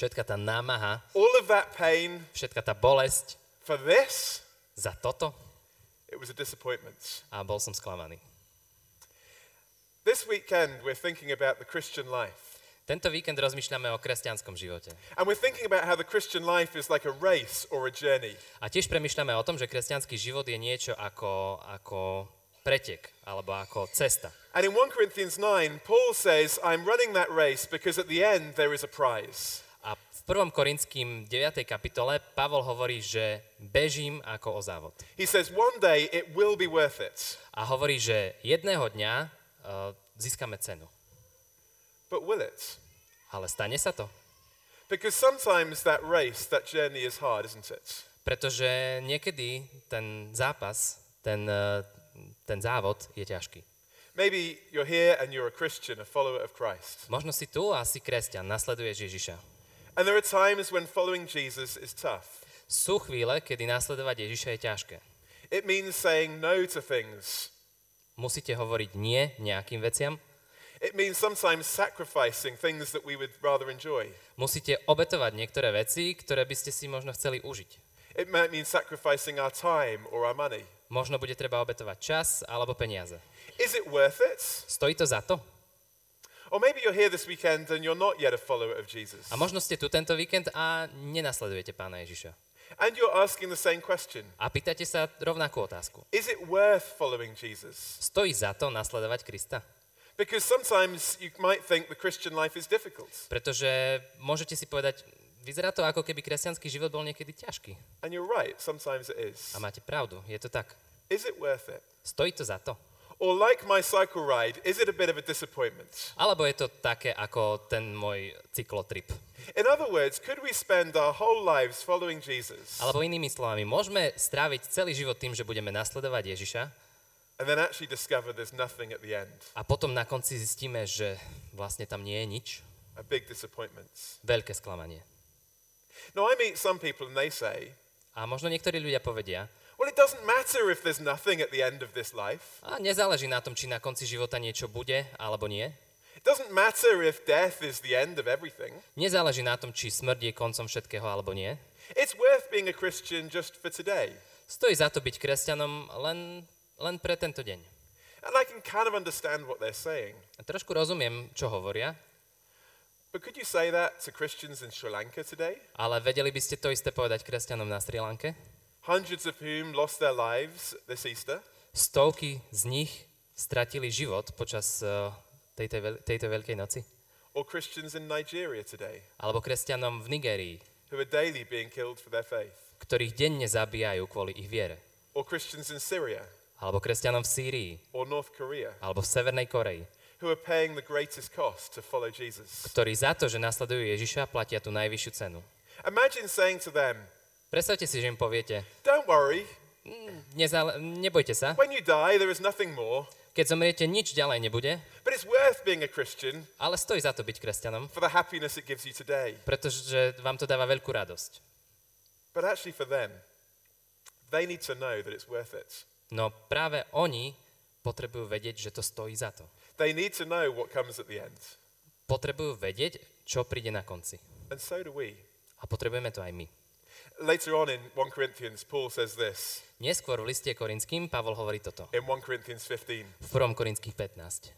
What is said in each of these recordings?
všetka tá námaha, all of that pain všetka tá bolesť for this, za toto it was a disappointment. a bol som sklamaný. This weekend, we're thinking about the Christian life. Tento víkend rozmýšľame o kresťanskom živote. And we're thinking about how the Christian life is like a race or a journey. A tiež premyšľame o tom, že kresťanský život je niečo ako, ako pretek alebo ako cesta. And in 1 Corinthians 9, Paul says, I'm running that race because at the end there is a prize. A v 1. Korinským 9. kapitole Pavol hovorí, že bežím ako o závod. He says, one day it will be worth it. A hovorí, že jedného dňa uh, získame cenu. But will it? Ale stane sa to? Because sometimes that race, that journey is hard, isn't it? Pretože niekedy ten zápas, ten, uh, ten závod je ťažký. Maybe you're here and you're a Christian, a follower of Christ. Možno si tu a si kresťan, nasleduješ Ježiša. And there are times when following Jesus is tough. Sú chvíle, kedy nasledovať Ježiša je ťažké. It means saying no to things. Musíte hovoriť nie nejakým veciam, It means sometimes sacrificing things that we would rather enjoy. musíte obetovať niektoré veci, ktoré by ste si možno chceli užiť. It might mean sacrificing our time or our money. Možno bude treba obetovať čas alebo peniaze. Is it worth it? Stojí to za to? Or maybe you're here this weekend and you're not yet a follower of Jesus. A možno ste tu tento víkend a nenasledujete pána Ježiša. And you're asking the same question A pýtate sa rovnakú otázku. Is it worth following Jesus? Stojí za to nasledovať Krista? Because sometimes you might think the Christian life is difficult. Pretože môžete si povedať, vyzerá to ako keby kresťanský život bol niekedy ťažký. And you're right, sometimes it is. A máte pravdu, je to tak. Is it worth it? Stojí to za to? Or like my cycle ride, is it a bit of a disappointment? Alebo je to také ako ten môj cyklotrip? In other words, could we spend our whole lives following Jesus Alebo inými slovami, môžeme stráviť celý život tým, že budeme nasledovať Ježiša and then actually discover there's nothing at the end? a potom na konci zistíme, že vlastne tam nie je nič? A big disappointment. Veľké sklamanie. Now, I meet some people and they say, A možno niektorí ľudia povedia, well, it doesn't matter if there's nothing at the end of this life. a nezáleží na tom, či na konci života niečo bude alebo nie. It doesn't matter if death is the end of everything. Nezáleží na tom, či smrť je koncom všetkého alebo nie. It's worth being a Christian just for today. Stojí za to byť kresťanom len, len pre tento deň. And I can kind of understand what they're saying. A trošku rozumiem, čo hovoria, But could you say that to Christians in Sri Lanka today? ale vedeli by ste to isté povedať kresťanom na Sri Lanke? Hundreds of whom lost their lives this Easter? Stovky z nich stratili život počas uh, tejto, veľ- tejto Veľkej noci. Or Christians in Nigeria today Alebo kresťanom v Nigérii, who are daily being killed for their faith? ktorých denne zabíjajú kvôli ich viere. Or Christians in Syria Alebo kresťanom v Sýrii, or North Korea alebo v Severnej Koreji, who are paying the greatest cost to follow Jesus? ktorí za to, že nasledujú Ježiša, platia tú najvyššiu cenu. Imagine saying to them, Predstavte si, že im poviete, Don't worry, Nezále- nebojte sa, when you die, there is nothing more, keď zomriete, nič ďalej nebude, but it's worth being a Christian ale stojí za to byť kresťanom, for the happiness it gives you today. pretože vám to dáva veľkú radosť. But actually, for them, they need to know that it's worth it. No práve oni potrebujú vedieť, že to stojí za to. They need to know what comes at the end. Potrebujú vedieť, čo príde na konci. And so do we. A potrebujeme to aj my. Later on in 1 Corinthians, Paul says this Neskôr v liste Korinským Pavol hovorí toto. in 1 Corinthians 15. V 1. Korinských 15.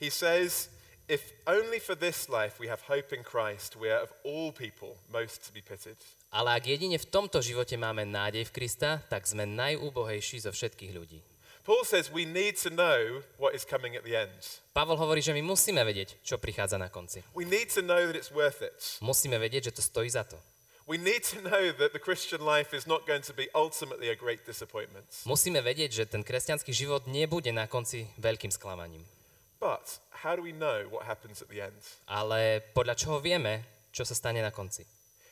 He says, If only for this life we have hope in Christ, we are of all people most to be pitied. Ale ak jedine v tomto živote máme nádej v Krista, tak sme najúbohejší zo všetkých ľudí. Paul says we need to know what is coming at the end. Pavol hovorí, že my musíme vedieť, čo prichádza na konci. We need to know that it's worth it. Musíme vedieť, že to stojí za to. We need to know that the Christian life is not going to be ultimately a great disappointment. Musíme vedieť, že ten kresťanský život nebude na konci veľkým sklamaním. But how do we know what happens at the end? Ale podľa čoho vieme, čo sa stane na konci?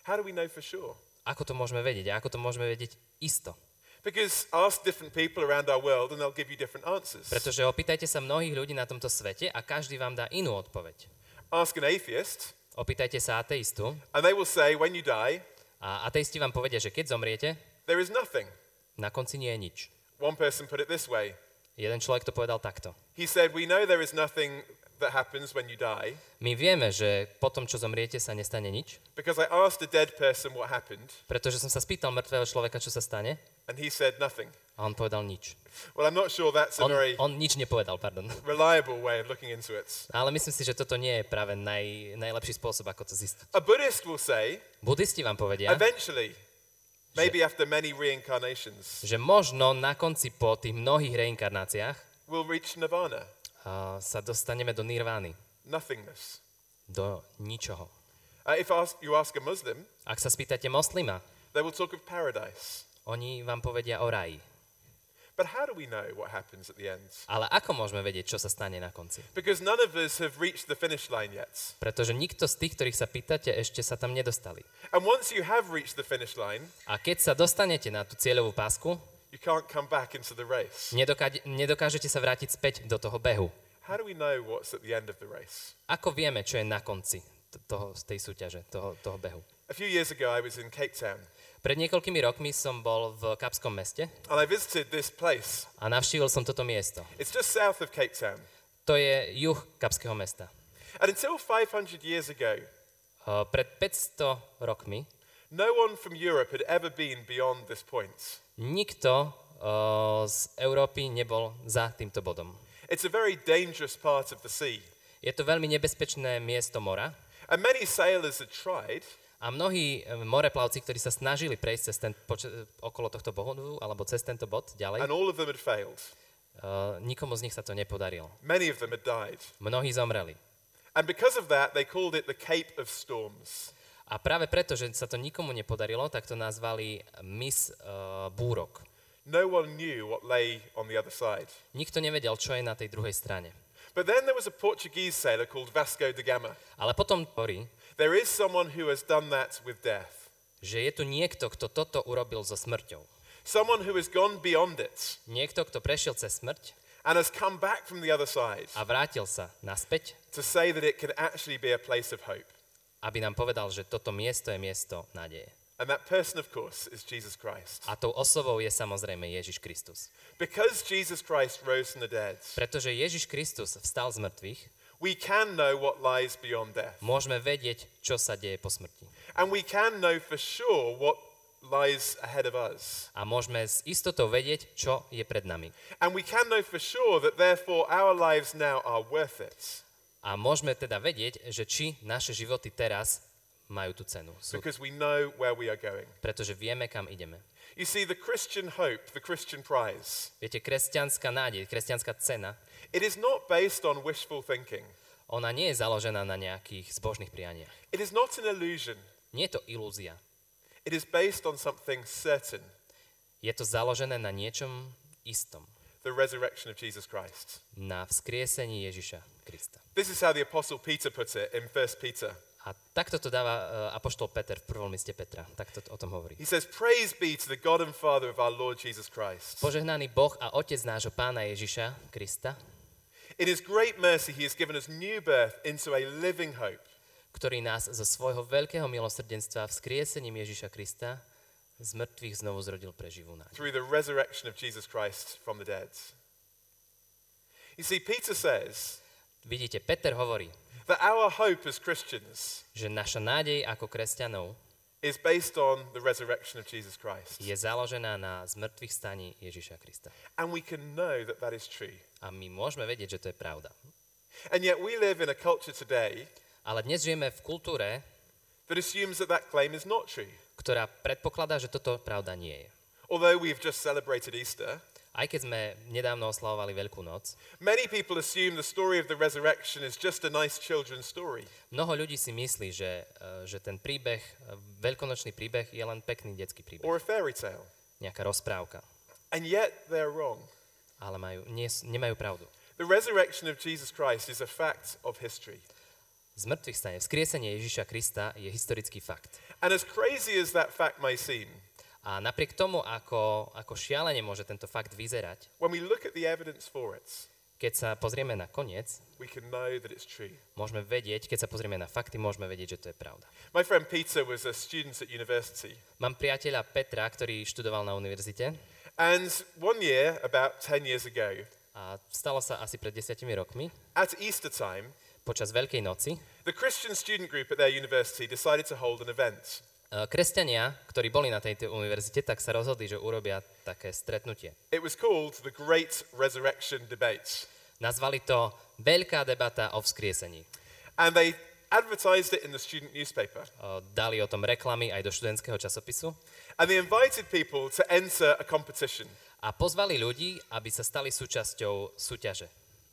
How do we know for sure? Ako to môžeme vedieť? A ako to môžeme vedieť isto? Because ask different people around our world and they'll give you different answers. Pretože opýtajte sa mnohých ľudí na tomto svete a každý vám dá inú odpoveď. Ask an atheist Opýtajte sa ateistu and they will say, when you die, a ateisti vám povedia, že keď zomriete, there is nothing. na konci nie je nič. One person put it this way Jeden človek to povedal takto. He said, We know there is nothing that happens when you die My vieme, že po tom, čo zomriete, sa nestane nič, because I asked a dead person what happened, pretože som sa spýtal mŕtvého človeka, čo sa stane, and he said nothing. a on povedal nič. Well, I'm not sure that's a On, very on nič nepovedal, pardon. reliable way of looking into it. Ale myslím si, že toto nie je práve naj, najlepší spôsob, ako to zistiť. A Buddhist will say, Buddhisti vám povedia, eventually, maybe after many reincarnations, že možno na konci po tých mnohých reinkarnáciách we'll reach nirvana, a, sa dostaneme do nirvány, nothingness. do ničoho. Uh, if ask, you ask a Muslim, Ak sa spýtate moslima, they will talk of paradise. Oni vám povedia o raji. But how do we know what happens at the end? Ale ako môžeme vedieť, čo sa stane na konci? Because none of us have reached the finish line yet. Pretože nikto z tých, ktorých sa pýtate, ešte sa tam nedostali. And once you have reached the finish line, A keď sa dostanete na tú cieľovú pásku, you can't come back into the race. nedokáže, nedokážete sa vrátiť späť do toho behu. How do we know what's at the end of the race? Ako vieme, čo je na konci toho, tej súťaže, toho, toho behu? A few years ago, I was in Cape Town, Pred niekoľkými rokmi som bol v Kapskom meste and I visited this place. a navštívil som toto miesto. It's just south of Cape Town. To je juh Kapského mesta. And until 500 years ago, Uh, Pred 500 rokmi no one from Europe had ever been beyond this point. nikto uh, z Európy nebol za týmto bodom. It's a very dangerous part of the sea. Je to veľmi nebezpečné miesto mora And many sailors had tried, a mnohí eh, moreplavci, ktorí sa snažili prejsť cez ten, poč- okolo tohto bodu alebo cez tento bod ďalej, and all of them had failed. uh, nikomu z nich sa to nepodarilo. Many of them had died. Mnohí zomreli. And because of that, they called it the Cape of Storms. A práve preto, že sa to nikomu nepodarilo, tak to nazvali mis uh, búrok. No one knew what lay on the other side. Nikto nevedel, čo je na tej druhej strane. But then there was a Portuguese sailor called Vasco da Gama. Ale potom hovorí, There is someone who has done that with death. že je tu niekto, kto toto urobil so smrťou. Someone who has gone beyond it Niekto, kto prešiel cez smrť and has come back from the other side a vrátil sa naspäť, to say that it can actually be a place of hope. aby nám povedal, že toto miesto je miesto nádeje. And that person, of course, is Jesus Christ. A tou osobou je samozrejme Ježiš Kristus. Because Jesus Christ rose from the dead, Pretože Ježiš Kristus vstal z mŕtvych, we can know what lies beyond death. môžeme vedieť, čo sa deje po smrti. And we can know for sure what lies ahead of us. A môžeme s istotou vedieť, čo je pred nami. And we can know for sure that therefore our lives now are worth it. A môžeme teda vedieť, že či naše životy teraz majú tú cenu. Sú, Because we know where we are going. pretože vieme, kam ideme. You see, the Christian hope, the Christian prize, Viete, kresťanská nádej, kresťanská cena, it is not based on wishful thinking. ona nie je založená na nejakých zbožných prianiach. It is not an illusion. Nie je to ilúzia. It is based on something certain Je to založené na niečom istom. the resurrection of Jesus Christ. Na vzkriesení Ježiša Krista. This is how the Apostle Peter puts it in 1 Peter. A takto to dáva uh, apoštol Peter v prvom liste Petra. Takto o tom hovorí. He says, Praise be to the God and Father of our Lord Jesus Christ. Požehnaný Boh a Otec nášho pána Ježiša Krista, In his great mercy, he has given us new birth into a living hope ktorý nás zo svojho veľkého milosrdenstva vzkriesením Ježiša Krista z mŕtvych znovu zrodil pre živú nádej. through the resurrection of Jesus Christ from the dead. You see, Peter says Vidíte, Peter hovorí, that our hope as Christians že naša nádej ako kresťanov is based on the resurrection of Jesus Christ. je založená na zmrtvých staní Ježiša Krista. And we can know that that is true. A my môžeme vedieť, že to je pravda. And yet we live in a culture today Ale dnes žijeme v kultúre, that assumes that that claim is not true. ktorá predpokladá, že toto pravda nie je. Although we've just celebrated Easter, Aj keď sme nedávno oslavovali Veľkú noc, many people assume the story of the resurrection is just a nice children's story. mnoho ľudí si myslí, že, e, že ten príbeh, e, veľkonočný príbeh je len pekný detský príbeh. or a fairy tale. Nejaká rozprávka. And yet they're wrong. Ale majú, nie, nemajú pravdu. The resurrection of Jesus Christ is a fact of history. Zmrtvých stane, vzkriesenie Ježiša Krista je historický fakt. And as crazy as that fact may seem, A napriek tomu, ako, ako šialene môže tento fakt vyzerať, when we look at the evidence for it, keď sa pozrieme na koniec, môžeme vedieť, keď sa pozrieme na fakty, môžeme vedieť, že to je pravda. My friend Peter was a student at university, Mám priateľa Petra, ktorý študoval na univerzite and one year, about 10 years ago, A stalo sa asi pred desiatimi rokmi, At Easter time, počas Veľkej noci, the Christian student group at their university decided to hold an event. E, kresťania, ktorí boli na tejto univerzite, tak sa rozhodli, že urobia také stretnutie. It was called the Great Resurrection Debate. Nazvali to Veľká debata o vzkriesení. And they advertised it in the student newspaper. E, Dali o tom reklamy aj do študentského časopisu And they invited people to enter a competition. a pozvali ľudí, aby sa stali súčasťou súťaže.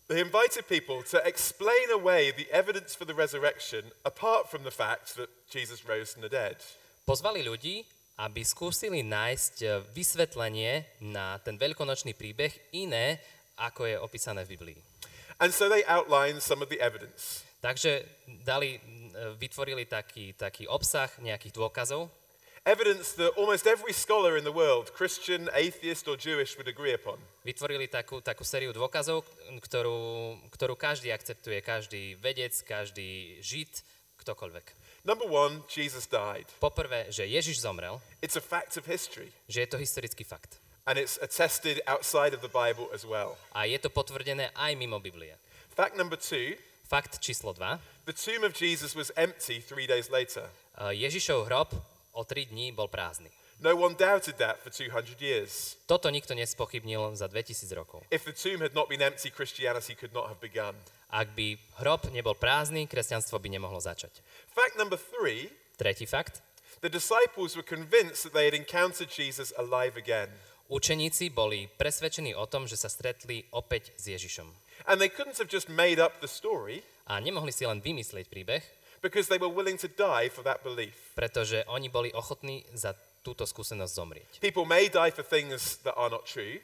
They invited people to explain away the evidence for the resurrection apart from the fact that Jesus rose from the dead. Pozvali ľudí, aby skúsili nájsť e, vysvetlenie na ten veľkonočný príbeh iné, ako je opísané v Biblii. And so they outlined some of the evidence. Takže dali, e, vytvorili taký, taký obsah nejakých dôkazov, Evidence that almost every scholar in the world, Christian, atheist, or Jewish, would agree upon. vytvorili takú, takú sériu dôkazov, ktorú, ktorú každý akceptuje, každý vedec, každý žid, ktokoľvek. Number one, Jesus died. Poprvé, že Ježiš zomrel, It's a fact of history, že je to historický fakt. and it's attested outside of the Bible as well. A je to potvrdené aj mimo Biblie. Fact number two, Fakt číslo 2. the tomb of Jesus was empty three days later. Ježišov hrob o 3 dní bol prázdny. No one doubted that for 200 years. Toto nikto nespochybnil za 2000 rokov. If the tomb had not been empty, Christianity could not have begun. Ak by hrob nebol prázdny, kresťanstvo by nemohlo začať. Fact number three, Tretí fakt. the disciples were convinced that they had encountered Jesus alive again. Učeníci boli presvedčení o tom, že sa stretli opäť s Ježišom. And they couldn't have just made up the story A nemohli si len vymyslieť príbeh, because they were willing to die for that belief. pretože oni boli ochotní za túto skúsenosť zomrieť. People may die for things that are not true,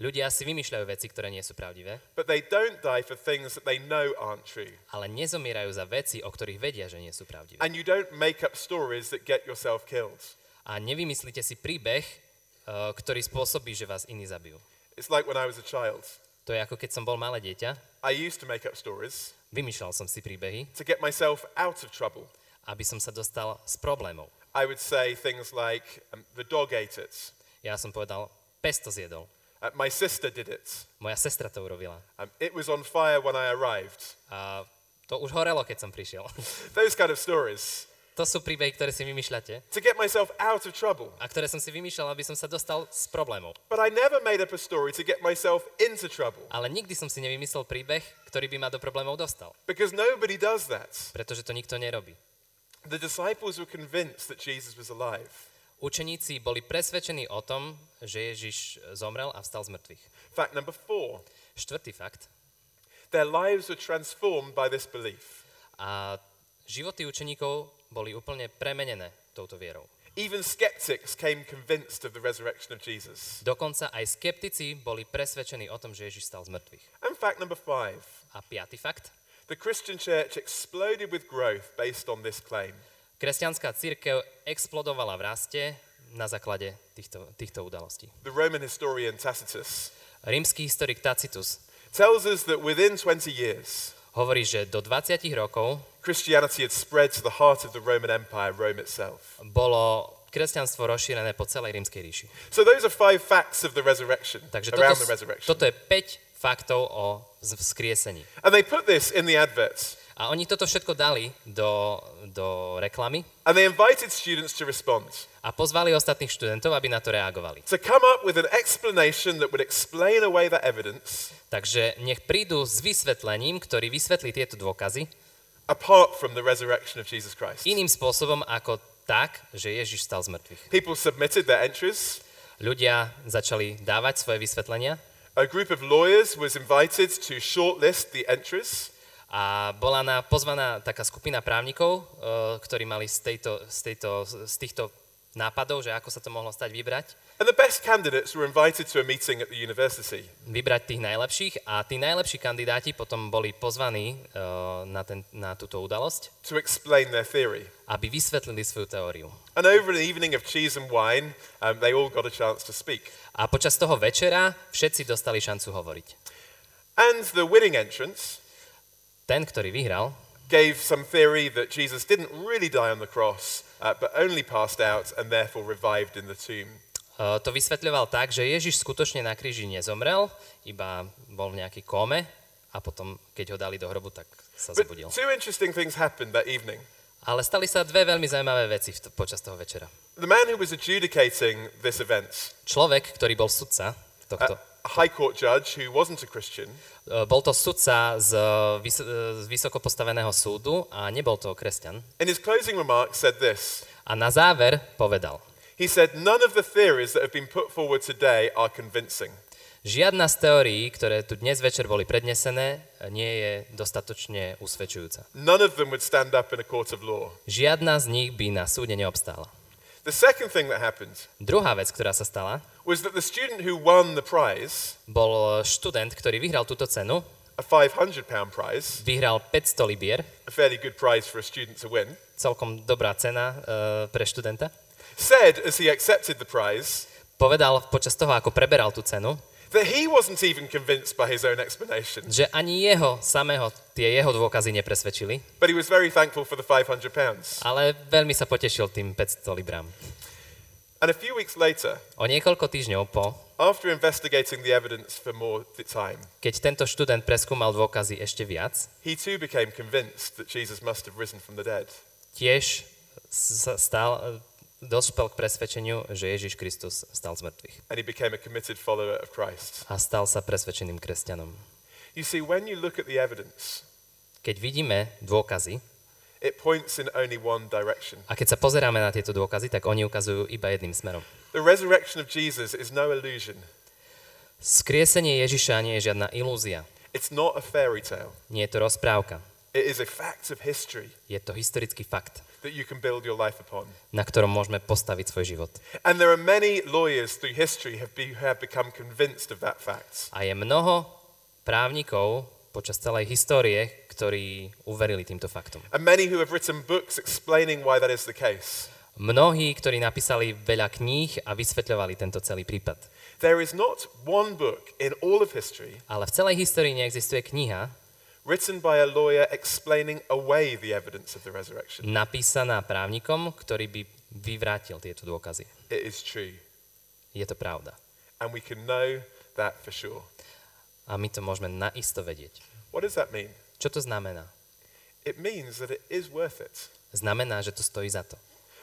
Ľudia si vymýšľajú veci, ktoré nie sú pravdivé, but they don't die for things that they know aren't true. ale nezomierajú za veci, o ktorých vedia, že nie sú pravdivé. And you don't make up stories that get yourself killed. A nevymyslíte si príbeh, eh, ktorý spôsobí, že vás iní zabijú. It's like when I was a child. To je ako keď som bol malé dieťa, I used to make up stories vymýšľal som si príbehy, to get myself out of trouble. aby som sa dostal z problémov. I would say things like, um, the dog ate it, Ja som povedal, pes to zjedol. uh, my sister did it, Moja sestra to urobila. um, it was on fire when I arrived. A to už horelo, keď som prišiel. Those kind of stories. to sú príbehy, ktoré si vymýšľate To get myself out of trouble. a ktoré som si vymýšľal, aby som sa dostal z problémov. But I never made up a story to get myself into trouble Ale nikdy som si nevymyslel príbeh, ktorý by ma do problémov dostal. because nobody does that. Pretože to nikto nerobí. The disciples were convinced that Jesus was alive. Učeníci boli presvedčení o tom, že Ježiš zomrel a vstal z mŕtvych. Fact number four Štvrtý fakt. their lives were transformed by this belief. A životy učeníkov boli úplne premenené touto vierou. Even skeptics came convinced of the resurrection of Jesus. Dokonca aj skeptici boli presvedčení o tom, že Ježiš stal z mŕtvych. And fact number five A piatý fakt. The Christian church exploded with growth based on this claim. Kresťanská církev explodovala v raste na základe týchto, týchto udalostí. The Roman historian Tacitus Rímsky historik Tacitus tells us that within 20 years, hovorí, že do 20 rokov Christianity had spread to the heart of the Roman Empire, Rome itself. bolo kresťanstvo rozšírené po celej rímskej ríši. So those are five facts of the resurrection, Takže around toto, the resurrection. toto je 5 faktov o z- vzkriesení. And they put this in the adverts. A oni toto všetko dali do, do reklamy And they invited students to respond, a pozvali ostatných študentov, aby na to reagovali. to come up with an explanation that would explain away that evidence Takže nech prídu s vysvetlením, ktorý vysvetlí tieto dôkazy apart from the resurrection of Jesus Christ. iným spôsobom ako tak, že Ježiš stal z mŕtvych. People submitted their entries. Ľudia začali dávať svoje vysvetlenia A group of lawyers was invited to shortlist the entries. a bola na, pozvaná taká skupina právnikov, eh, ktorí mali z, tejto, z, tejto, z týchto nápadov, že ako sa to mohlo stať, vybrať. And the best candidates were invited to a meeting at the university. Vybrať tých najlepších a tí najlepší kandidáti potom boli pozvaní eh, na, ten, na túto udalosť, to explain their theory. aby vysvetlili svoju teóriu. And over an evening of cheese and wine, um, they all got a chance to speak. A počas toho večera všetci dostali šancu hovoriť. And the winning entrance Ten, ktorý vyhral, gave some theory that Jesus didn't really die on the cross, uh, but only passed out and therefore revived in the tomb. E, to vysvetľoval tak, že Ježiš skutočne na kríži nezomrel, iba bol v nejakej kóme a potom, keď ho dali do hrobu, tak sa zobudil. two interesting things happened that evening. Ale stali sa dve veľmi zaujímavé veci v počas toho večera. The man who was adjudicating this event, Človek, ktorý bol sudca tohto, a, high court judge who wasn't a Christian, e, bol to sudca z, vys- e, z vysoko postaveného súdu a nebol to kresťan. in his closing remarks said this. A na záver povedal, He said, None of the theories that have been put forward today are convincing. žiadna z teórií, ktoré tu dnes večer boli prednesené, nie je dostatočne usvedčujúca. None of them would stand up in a court of law. Žiadna z nich by na súde neobstála. The second thing that happened Druhá vec, ktorá sa stala, was that the student who won the prize, bol študent, ktorý vyhral túto cenu, a 500 pound prize, vyhral 500 libier, a fairly good prize for a student to win, celkom dobrá cena e, pre študenta, said as he accepted the prize povedal počas toho, ako preberal tú cenu, that he wasn't even convinced by his own explanation, že ani jeho samého tie jeho dôkazy nepresvedčili, but he was very thankful for the 500 pounds. ale veľmi sa potešil tým 500 librám. And a few weeks later, O niekoľko týždňov po, after investigating the evidence for more th- time, keď tento študent preskúmal dôkazy ešte viac, he too became convinced that Jesus must have risen from the dead. tiež sa stal, dospel k presvedčeniu, že Ježiš Kristus stal z mŕtvych And he became a committed follower of Christ. a stal sa presvedčeným kresťanom. You see, when you look at the evidence, Keď vidíme dôkazy it points in only one direction. a keď sa pozeráme na tieto dôkazy, tak oni ukazujú iba jedným smerom. The resurrection of Jesus is no illusion, Skriesenie Ježiša nie je žiadna ilúzia. it's not a fairy tale. Nie je to rozprávka. It is a fact of history Je to historický fakt, that you can build your life upon. na ktorom môžeme postaviť svoj život. And there are many lawyers through history have, be, have become convinced of that fact. A je mnoho právnikov počas celej histórie, ktorí uverili týmto faktom. And many who have written books explaining why that is the case. Mnohí, ktorí napísali veľa kníh a vysvetľovali tento celý prípad. There is not one book in all of history Ale v celej histórii neexistuje kniha written by a lawyer explaining away the evidence of the resurrection. napísaná právnikom, ktorý by vyvrátil tieto dôkazy. It is true. Je to pravda. And we can know that for sure. A my to môžeme naisto vedieť. What does that mean? Čo to znamená? It means that it is worth it. Znamená, že to stojí za to.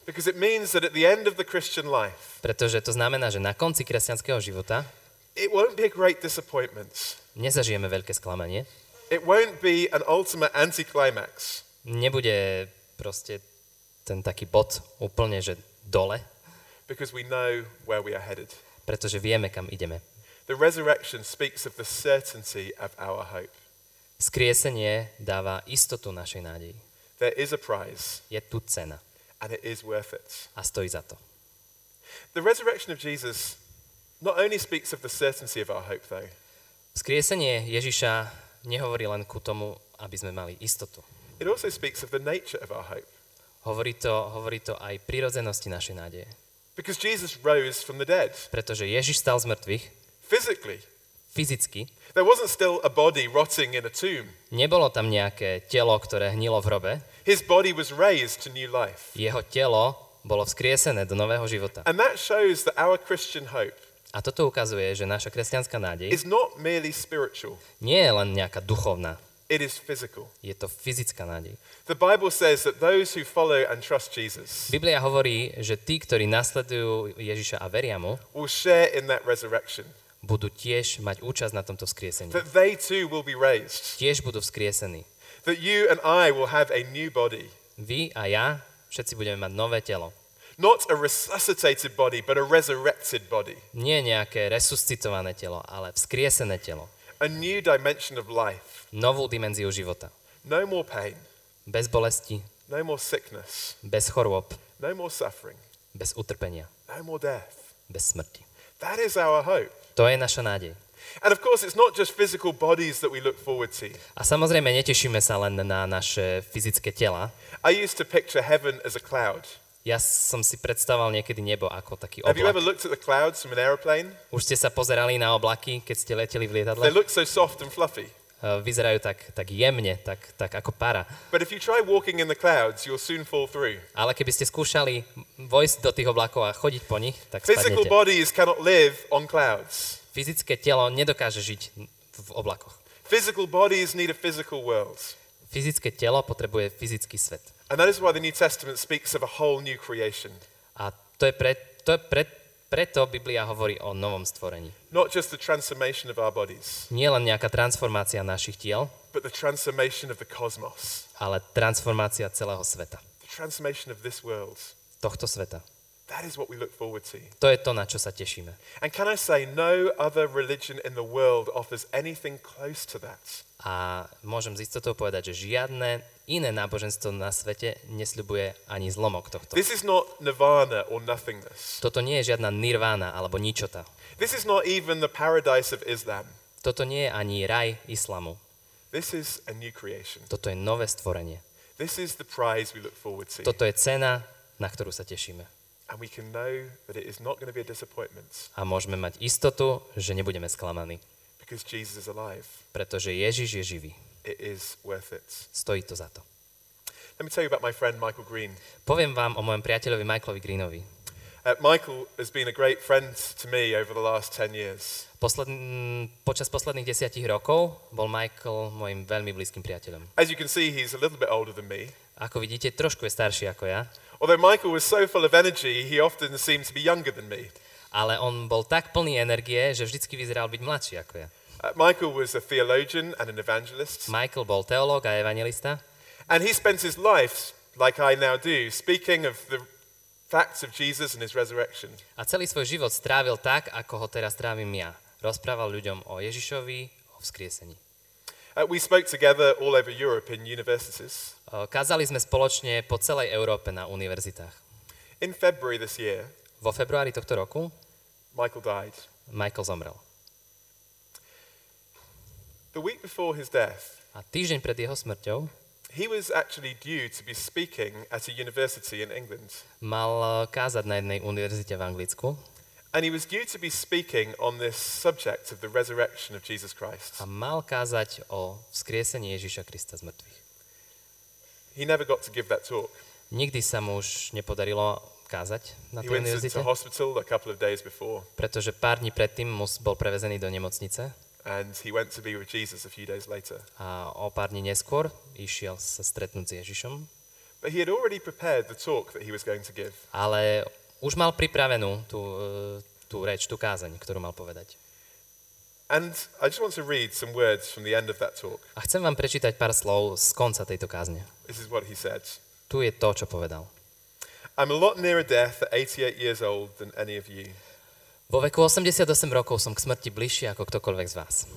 Because it means that at the end of the Christian life, Pretože to znamená, že na konci kresťanského života it won't be a great disappointment. nezažijeme veľké sklamanie, It won't be an ultimate anticlimax. nebude proste ten taký bod úplne, že dole, because we know where we are headed. pretože vieme, kam ideme. The resurrection speaks of the certainty of our hope. Skriesenie dáva istotu našej nádeji. There is a prize, Je tu cena and it is worth it. a stojí za to. The resurrection of Jesus not only speaks of the certainty of our hope, though, Skriesenie Ježiša nehovorí len ku tomu, aby sme mali istotu. it also speaks of the nature of our hope. Hovorí to, hovorí to aj prírodzenosti našej nádeje. Because Jesus rose from the dead Pretože Ježiš stal z mŕtvych physically. fyzicky. There wasn't still a body rotting in a tomb. Nebolo tam nejaké telo, ktoré hnilo v hrobe. His body was raised to new life. Jeho telo bolo vzkriesené do nového života. And that shows that our Christian hope A toto ukazuje, že naša kresťanská nádej is not merely spiritual, nie je len nejaká duchovná, it is physical. je to fyzická nádej. The Bible says that those who follow and trust Jesus Biblia hovorí, že tí, ktorí nasledujú Ježiša a veria mu, will share in that resurrection, budú tiež mať účasť na tomto vzkriesení. that they too will be raised, Tiež budú vzkriesení. that you and I will have a new body, Vy a ja, všetci budeme mať nové telo. Not a resuscitated body, but a resurrected body, Nie nejaké resuscitované telo, ale vzkriesené telo. a new dimension of life. Novú dimenziu života. No more pain, Bez bolesti, no more sickness, bez chorôb, no more suffering, bez utrpenia, no more death. bez smrti. That is our hope. To je naša nádej. And of course, it's not just physical bodies that we look forward to. A samozrejme netešíme sa len na naše fyzické tela. I used to picture heaven as a cloud. Ja som si predstavoval niekedy nebo ako taký Have you ever oblak. looked at the clouds from an aeroplane? Už ste sa pozerali na oblaky, keď ste leteli v They lietadle? look so soft and fluffy. Uh, vyzerajú tak, tak jemne, tak, tak ako para. But if you try walking in the clouds, you'll soon fall through. Ale keby ste skúšali vojsť do tých oblakov a chodiť po nich, tak Physical spadnete. bodies cannot live on clouds. Fyzické telo nedokáže žiť v oblakoch. Physical bodies need a physical world. Fyzické telo potrebuje fyzický svet. And that is why the New Testament speaks of a whole new creation. A to je, pre, to je pre, preto Biblia hovorí o novom stvorení. Not just the transformation of our bodies, Nie len nejaká transformácia našich tiel, but the transformation of the cosmos, ale transformácia celého sveta. the transformation of this world. Tohto sveta. That is what we look forward to. To je to, na čo sa tešíme. And can I say, no other religion in the world offers anything close to that. A môžem z istotou povedať, že žiadne iné náboženstvo na svete nesľubuje ani zlomok tohto. This is not nirvana or nothingness. Toto nie je žiadna nirvána alebo ničota. This is not even the paradise of Islam. Toto nie je ani raj islamu. This is a new creation. Toto je nové stvorenie. This is the prize we look forward to. Toto je cena, na ktorú sa tešíme. And we can know that it is not going to be a disappointment A môžeme mať istotu, že nebudeme sklamaní, because Jesus is alive. pretože Ježiš je živý. It is worth it. Stojí to za to. Let me tell you about my friend Michael Green. Poviem vám o mojom priateľovi Michaelovi Greenovi. Uh, Michael has been a great friend to me over the last 10 years. Posledn- počas posledných desiatich rokov bol Michael môjim veľmi blízkym priateľom. As you can see, he's a little bit older than me. Ako vidíte, trošku je starší ako ja, Although Michael was so full of energy, he often seemed to be younger than me. ale on bol tak plný energie, že vždycky vyzeral byť mladší ako ja. Uh, Michael was a theologian and an evangelist, Michael bol teológ a evangelista and he spent his life, like I now do, speaking of the facts of Jesus and his resurrection. a celý svoj život strávil tak, ako ho teraz trávim ja. Rozprával ľuďom o Ježišovi, o vzkriesení. Uh, we spoke together all over Europe in universities. E, Kázali sme spoločne po celej Európe na univerzitách. In February this year, Vo februári tohto roku Michael died. Michael zomrel. The week before his death, A týždeň pred jeho smrťou he was actually due to be speaking at a university in England. mal e, kázať na jednej univerzite v Anglicku And he was due to be speaking on this subject of the resurrection of Jesus Christ. a mal kázať o vzkriesení Ježiša Krista z mŕtvych. He never got to give that talk. Nikdy sa mu už nepodarilo kázať na He tej went univerzite, to hospital a couple of days before, pretože pár dní predtým mus, bol prevezený do nemocnice and he went to be with Jesus a few days later. a o pár dní neskôr išiel sa stretnúť s Ježišom, But he had already prepared the talk that he was going to give. ale už mal pripravenú tú, e, tú reč, tú kázeň, ktorú mal povedať. And I just want to read some words from the end of that talk. A chcem vám prečítať pár slov z konca tejto kázne. This is what he said. Tu je to, čo povedal. I'm a lot nearer death at 88 years old than any of you. Vo veku 88 rokov som k smrti bližší ako ktokoľvek z vás.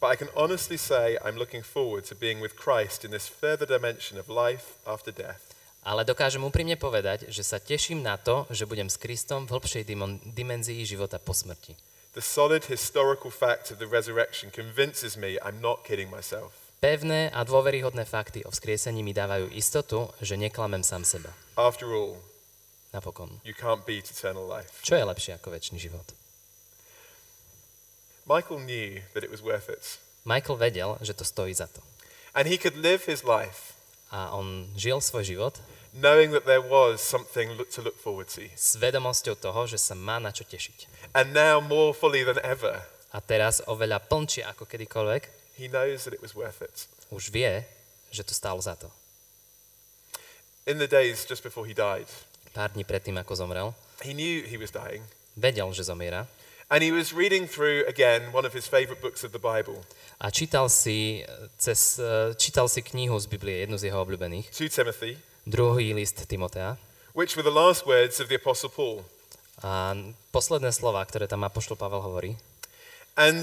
But I can honestly say I'm looking forward to being with Christ in this further dimension of life after death. Ale dokážem úprimne povedať, že sa teším na to, že budem s Kristom v hĺbšej dimenzii života po smrti. The solid historical fact of the resurrection convinces me I'm not kidding myself. Pevné a dôveryhodné fakty o vzkriesení mi dávajú istotu, že neklamem sám seba. After all, Napokon. you can't beat eternal life. Čo je lepšie ako väčší život? Michael knew that it was worth it. Michael vedel, že to stojí za to. And he could live his life A on žil svoj život knowing that there was something to look forward to. s vedomosťou toho, že sa má na čo tešiť. And now, more fully than ever, A teraz oveľa plnčie ako kedykoľvek he knows that it was worth it. už vie, že to stálo za to. In the days just before he died, Pár dní predtým, ako zomrel, he knew he was dying. vedel, že zomiera And he was reading through again one of his favorite books of the Bible, a čítal si, cez, eh, čítal si knihu z Biblie, jednu z jeho obľúbených, 2 Timothy, druhý list Timotea. which were the last words of the Apostle Paul. A posledné slova, ktoré tam Apoštol Pavel hovorí, And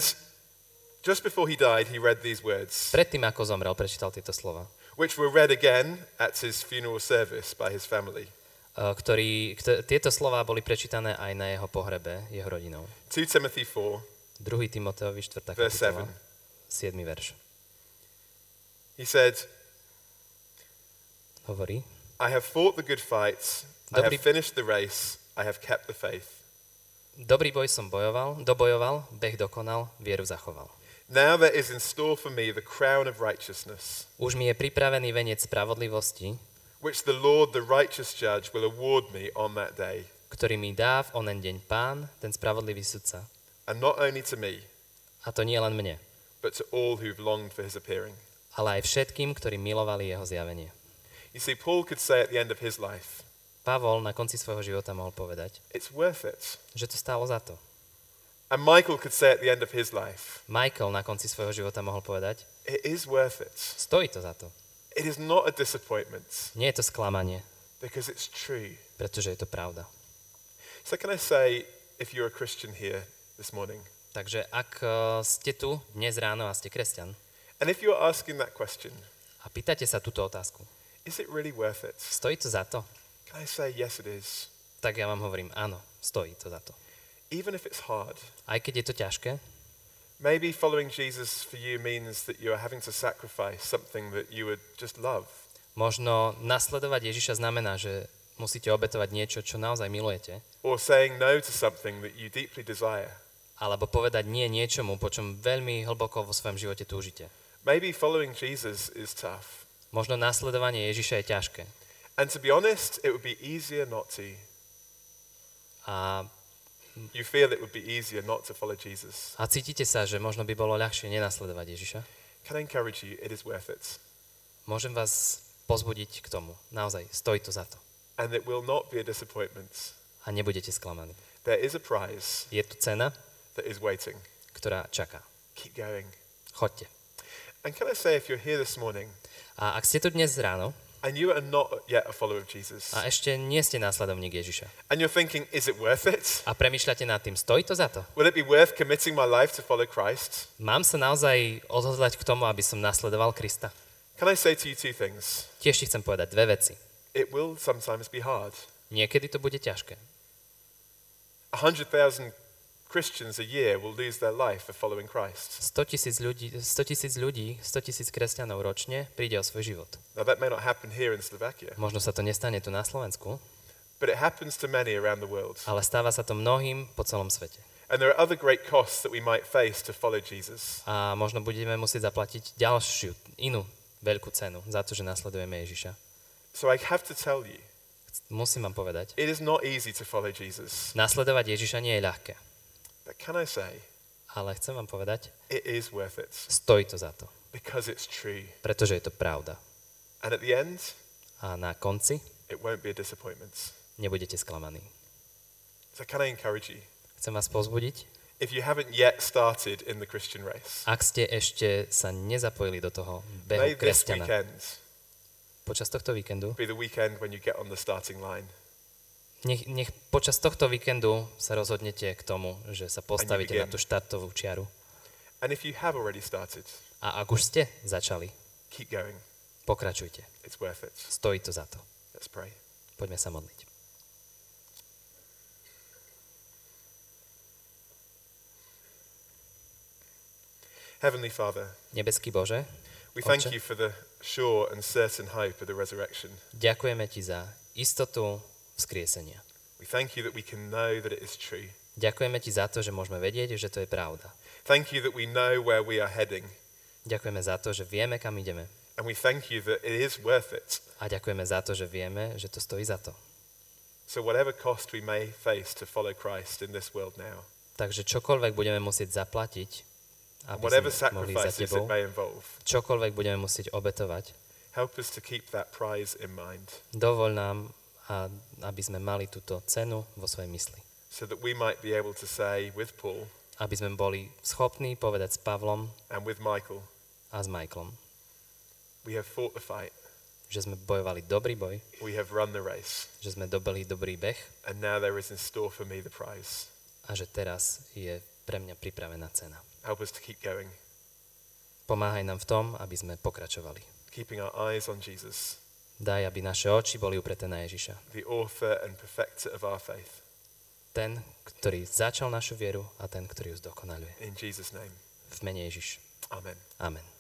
just before he died, he read these words, predtým, ako zomrel, prečítal tieto slova, which were read again at his funeral service by his family. eh, ktorý, kto, tieto slova boli prečítané aj na jeho pohrebe, jeho rodinou. 2 Timothy 4, 2. Timoteovi 4. verse kapitola, 7. 7. verš. He said, Hovorí, I have fought the good fight, I have Dobrý- finished the race, I have kept the faith. dobrý boj som bojoval, dobojoval, beh dokonal, vieru zachoval. Now there is in store for me the crown of righteousness, Už mi je pripravený venec spravodlivosti, which the Lord, the righteous judge, will award me on that day. ktorý mi dá v onen deň pán, ten spravodlivý sudca. And not only to me, A to nie len mne, but to all who've longed for his appearing. ale aj všetkým, ktorí milovali jeho zjavenie. You see, Paul could say at the end of his life, Pavol na konci svojho života mohol povedať, it's worth it. že to stálo za to. And Michael could say at the end of his life, Michael na konci svojho života mohol povedať, it is worth it. stojí to za to. It is not a disappointment Nie je to sklamanie, because it's true. pretože je to pravda. So, can I say, if you're a Christian here this morning, Takže ak eh, ste tu dnes ráno a ste kresťan and if you're asking that question, a pýtate sa túto otázku, is it really worth it? stojí to za to? Can I say, yes, it is? Tak ja vám hovorím, áno, stojí to za to. Even if it's hard. Aj keď je to ťažké, Maybe following Jesus for you means that you are having to sacrifice something that you would just love. možno nasledovať Ježiša znamená, že musíte obetovať niečo, čo naozaj milujete, Or saying no to something that you deeply desire. alebo povedať nie niečomu, po čom veľmi hlboko vo svojom živote túžite. Maybe following Jesus is tough. Možno nasledovanie Ježiša je ťažké. And to be honest, it would be easier not to. A, You feel it would be easier not to follow Jesus. a cítite sa, že možno by bolo ľahšie nenasledovať Ježiša. Can I encourage you? It is worth it. Môžem vás pozbudiť k tomu. Naozaj, stojí to za to. And it will not be a disappointment. A nebudete sklamaní. There is a prize Je tu cena, that is waiting. ktorá čaká. Keep going. Choďte. And can I say, if you're here this morning A ak ste tu dnes ráno and you are not yet a follower of Jesus, a ešte nie ste následovník Ježiša and you're thinking, is it worth it? a premyšľate nad tým, stojí to za to? Will it be worth committing my life to follow Christ? Mám sa naozaj odhodlať k tomu, aby som nasledoval Krista? Can I say to you two things? Tiež ti chcem povedať dve veci. It will sometimes be hard. Niekedy to bude ťažké. 100,000 Christians a year will lose their life for following Christ. 100 tisíc ľudí, 100 tisíc ľudí, 100 tisíc kresťanov ročne príde o svoj život. Now, that may not happen here in Slovakia, Možno sa to nestane tu na Slovensku, but it happens to many around the world. ale stáva sa to mnohým po celom svete. And there are other great costs that we might face to follow Jesus. A možno budeme musieť zaplatiť ďalšiu, inú veľkú cenu za to, že nasledujeme Ježiša. So I have to tell you, Musím vám povedať, it is not easy to follow Jesus. nasledovať Ježiša nie je ľahké. But can I say, Ale chcem vám povedať, it is worth it stojí to za to, because it's true. pretože je to pravda. And at the end, A na konci it won't be a disappointment. nebudete sklamaní. So can I encourage you? Chcem vás pozbudiť, If you haven't yet started in the Christian race, ak ste ešte sa nezapojili do toho behu kresťana weekend počas tohto víkendu, be the weekend when you get on the starting line. Nech, nech počas tohto víkendu sa rozhodnete k tomu, že sa postavíte na tú štartovú čiaru. And if you have already started, A ak už ste začali, keep going. pokračujte. It's worth it. Stojí to za to. Let's pray. Poďme sa modliť. Heavenly Father, Nebeský Bože, we thank Oče. you for the sure and certain hope of the resurrection. ďakujeme Ti za istotu vzkriesenia. We thank you that we can know that it is true. Ďakujeme Ti za to, že môžeme vedieť, že to je pravda. Thank you that we know where we are heading. Ďakujeme za to, že vieme, kam ideme. And we thank you that it is worth it. A ďakujeme za to, že vieme, že to stojí za to. So, whatever cost we may face to follow Christ in this world now, Takže čokoľvek budeme musieť zaplatiť, aby sme mohli za Tebou, čokoľvek budeme musieť obetovať, help us to keep that prize in mind dovol nám, a, aby sme mali túto cenu vo svojej mysli. so that we might be able to say with Paul Aby sme boli schopní povedať s Pavlom and with Michael, a s Michaelom, we have fought the fight, že sme bojovali dobrý boj, we have run the race, že sme dobili dobrý beh and now there is in store for me the prize. a že teraz je pre mňa pripravená cena. Help us to keep going, Pomáhaj nám v tom, aby sme pokračovali. keeping our eyes on Jesus, Daj, aby naše oči boli upreté na Ježiša. the author and perfecter of our faith. Ten, ktorý začal našu vieru a ten, ktorý ju zdokonaluje. In Jesus' name, V mene Ježiš. Amen. Amen.